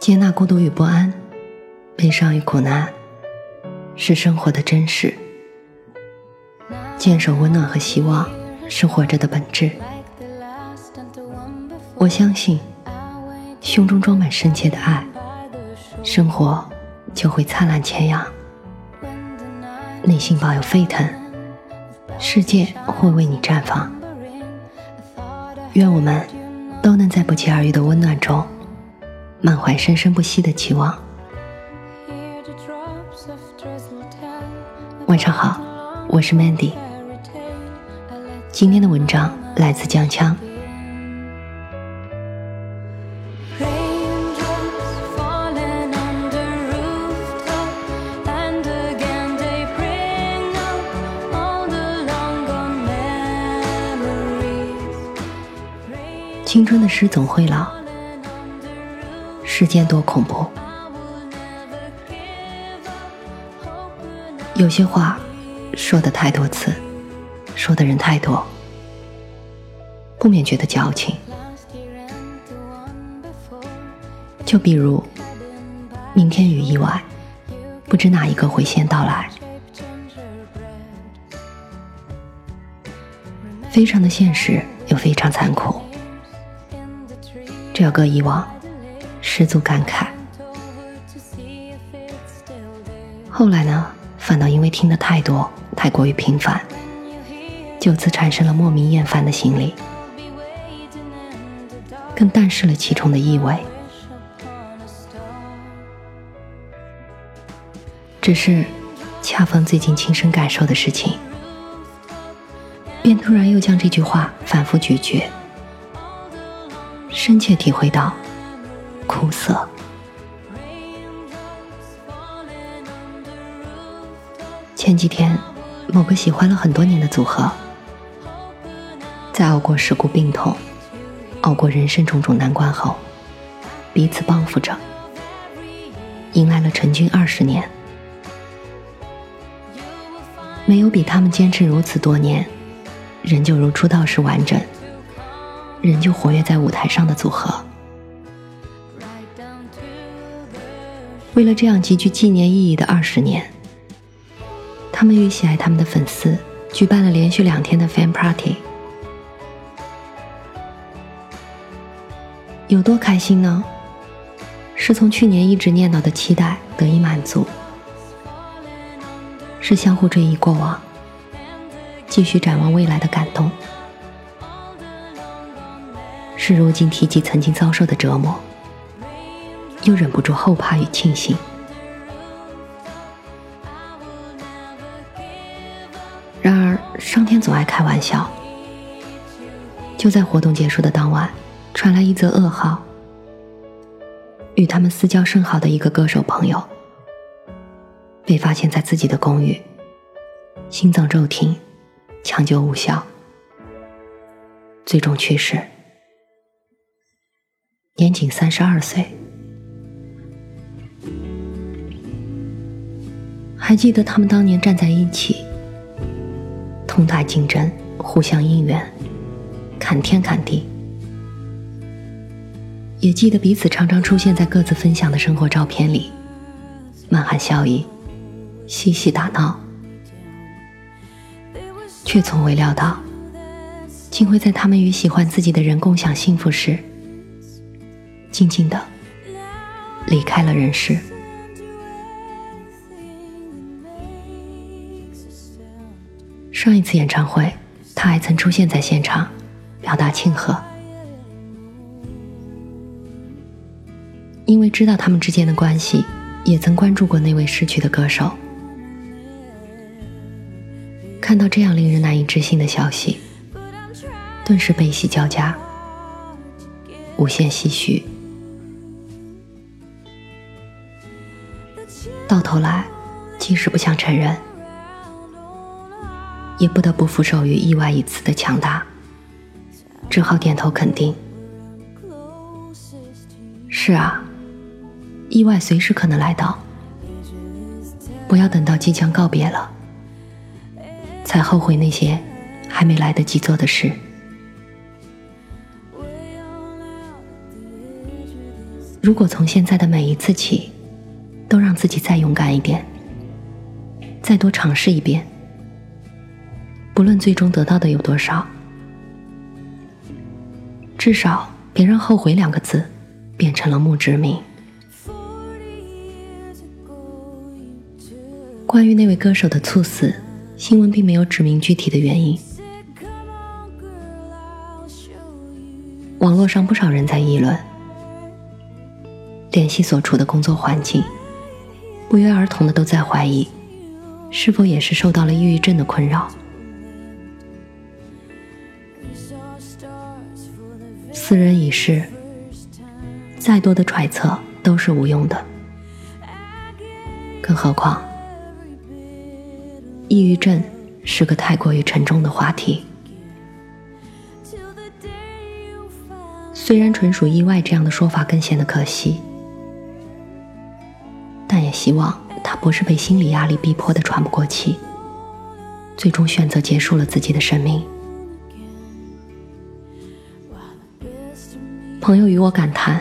接纳孤独与不安，悲伤与苦难，是生活的真实。坚守温暖和希望，是活着的本质。我相信，胸中装满深切的爱，生活就会灿烂千阳；内心抱有沸腾，世界会为你绽放。愿我们都能在不期而遇的温暖中。满怀生生不息的期望。晚上好，我是 Mandy。今天的文章来自江枪。青春的诗总会老。世间多恐怖，有些话说的太多次，说的人太多，不免觉得矫情。就比如，明天与意外，不知哪一个会先到来。非常的现实，又非常残酷。这要搁以往。十足感慨。后来呢，反倒因为听得太多，太过于频繁，就此产生了莫名厌烦的心理，更淡视了其中的意味。只是恰逢最近亲身感受的事情，便突然又将这句话反复咀嚼，深切体会到。苦涩。前几天，某个喜欢了很多年的组合，在熬过事故、病痛，熬过人生种种难关后，彼此帮扶着，迎来了成军二十年。没有比他们坚持如此多年，仍旧如出道时完整，仍旧活跃在舞台上的组合。为了这样极具纪念意义的二十年，他们与喜爱他们的粉丝举办了连续两天的 fan party，有多开心呢？是从去年一直念叨的期待得以满足，是相互追忆过往，继续展望未来的感动，是如今提及曾经遭受的折磨。又忍不住后怕与庆幸。然而，上天总爱开玩笑。就在活动结束的当晚，传来一则噩耗：与他们私交甚好的一个歌手朋友，被发现在自己的公寓，心脏骤停，抢救无效，最终去世，年仅三十二岁。还记得他们当年站在一起，同台竞争，互相应援，砍天砍地。也记得彼此常常出现在各自分享的生活照片里，满含笑意，嬉戏打闹，却从未料到，竟会在他们与喜欢自己的人共享幸福时，静静的离开了人世。上一次演唱会，他还曾出现在现场，表达庆贺。因为知道他们之间的关系，也曾关注过那位逝去的歌手。看到这样令人难以置信的消息，顿时悲喜交加，无限唏嘘。到头来，即使不想承认。也不得不俯首于意外一次的强大，只好点头肯定。是啊，意外随时可能来到，不要等到即将告别了，才后悔那些还没来得及做的事。如果从现在的每一次起，都让自己再勇敢一点，再多尝试一遍，不论最终得到的有多少，至少别让“后悔”两个字变成了墓志铭。关于那位歌手的猝死，新闻并没有指明具体的原因。网络上不少人在议论。联系所处的工作环境，不约而同的都在怀疑，是否也是受到了抑郁症的困扰。死人已逝，再多的揣测都是无用的。更何况，抑郁症是个太过于沉重的话题。虽然纯属意外，这样的说法更显得可惜。但也希望他不是被心理压力逼迫的喘不过气，最终选择结束了自己的生命。朋友与我感叹：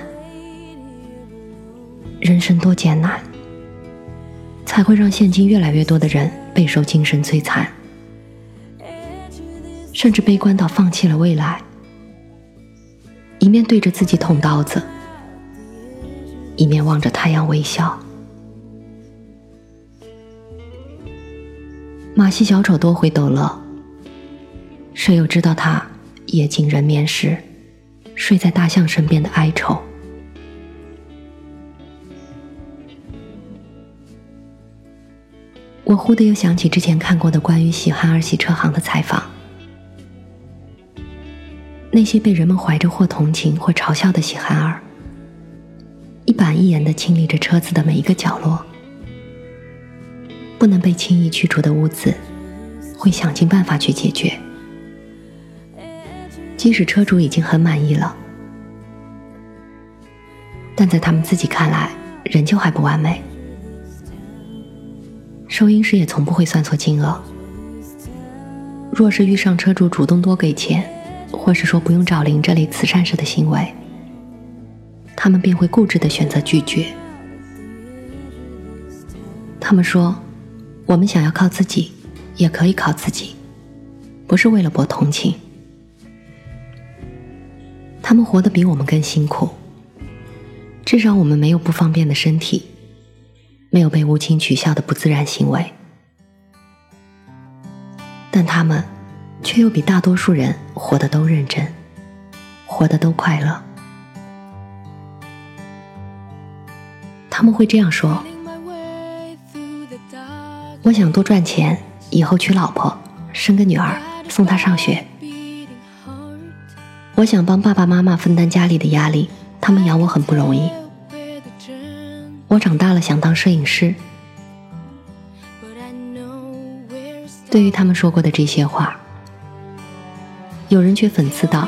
人生多艰难，才会让现今越来越多的人备受精神摧残，甚至悲观到放弃了未来，一面对着自己捅刀子，一面望着太阳微笑。马戏小丑多会逗乐，谁又知道他夜尽人眠时，睡在大象身边的哀愁？我忽的又想起之前看过的关于喜憨儿洗车行的采访，那些被人们怀着或同情或嘲笑的喜憨儿，一板一眼的清理着车子的每一个角落。不能被轻易去除的污渍，会想尽办法去解决。即使车主已经很满意了，但在他们自己看来，仍旧还不完美。收银时也从不会算错金额。若是遇上车主主动多给钱，或是说不用找零这类慈善式的行为，他们便会固执的选择拒绝。他们说。我们想要靠自己，也可以靠自己，不是为了博同情。他们活得比我们更辛苦，至少我们没有不方便的身体，没有被无情取笑的不自然行为，但他们却又比大多数人活得都认真，活得都快乐。他们会这样说。我想多赚钱，以后娶老婆，生个女儿，送她上学。我想帮爸爸妈妈分担家里的压力，他们养我很不容易。我长大了想当摄影师。对于他们说过的这些话，有人却讽刺道：“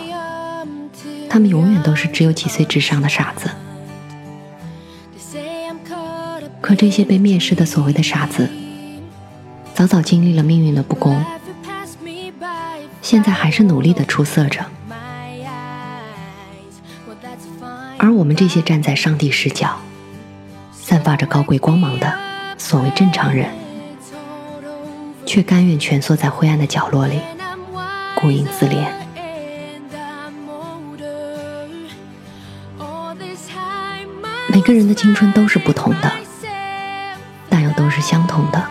他们永远都是只有几岁智商的傻子。”可这些被蔑视的所谓的傻子。早早经历了命运的不公，现在还是努力的出色着。而我们这些站在上帝视角、散发着高贵光芒的所谓正常人，却甘愿蜷缩在灰暗的角落里，孤影自怜。每个人的青春都是不同的，但又都是相同的。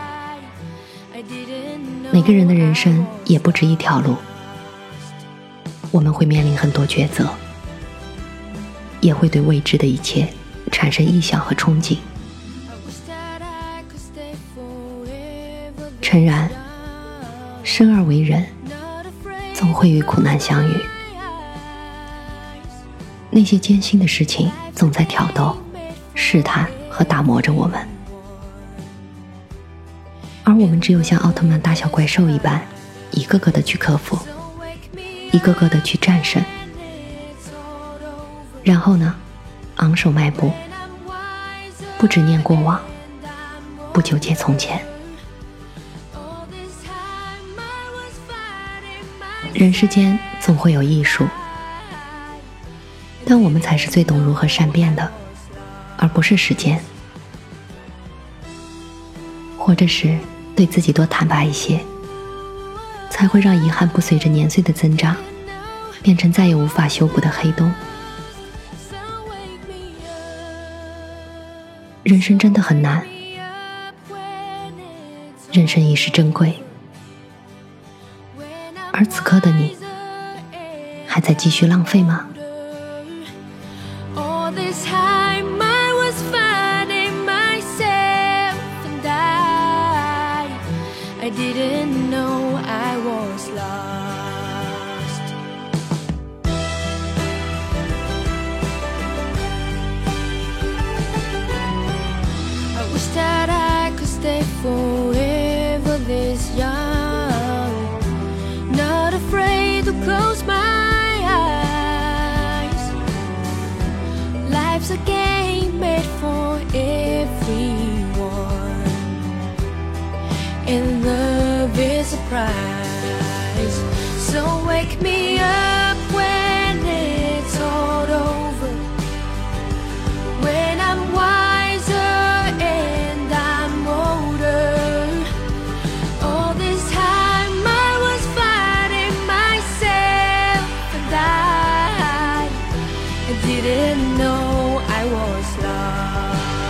每个人的人生也不止一条路，我们会面临很多抉择，也会对未知的一切产生臆想和憧憬。诚然，生而为人，总会与苦难相遇，那些艰辛的事情总在挑逗、试探和打磨着我们。而我们只有像奥特曼大小怪兽一般，一个个的去克服，一个个的去战胜，然后呢，昂首迈步，不执念过往，不纠结从前。人世间总会有艺术，但我们才是最懂如何善变的。而不是时间。活着时，对自己多坦白一些，才会让遗憾不随着年岁的增长，变成再也无法修补的黑洞。人生真的很难，人生已是珍贵，而此刻的你，还在继续浪费吗？？forever this young. Not afraid to close my eyes. Life's a game made for everyone. And love is a prize. So wake me up didn't know I was lost.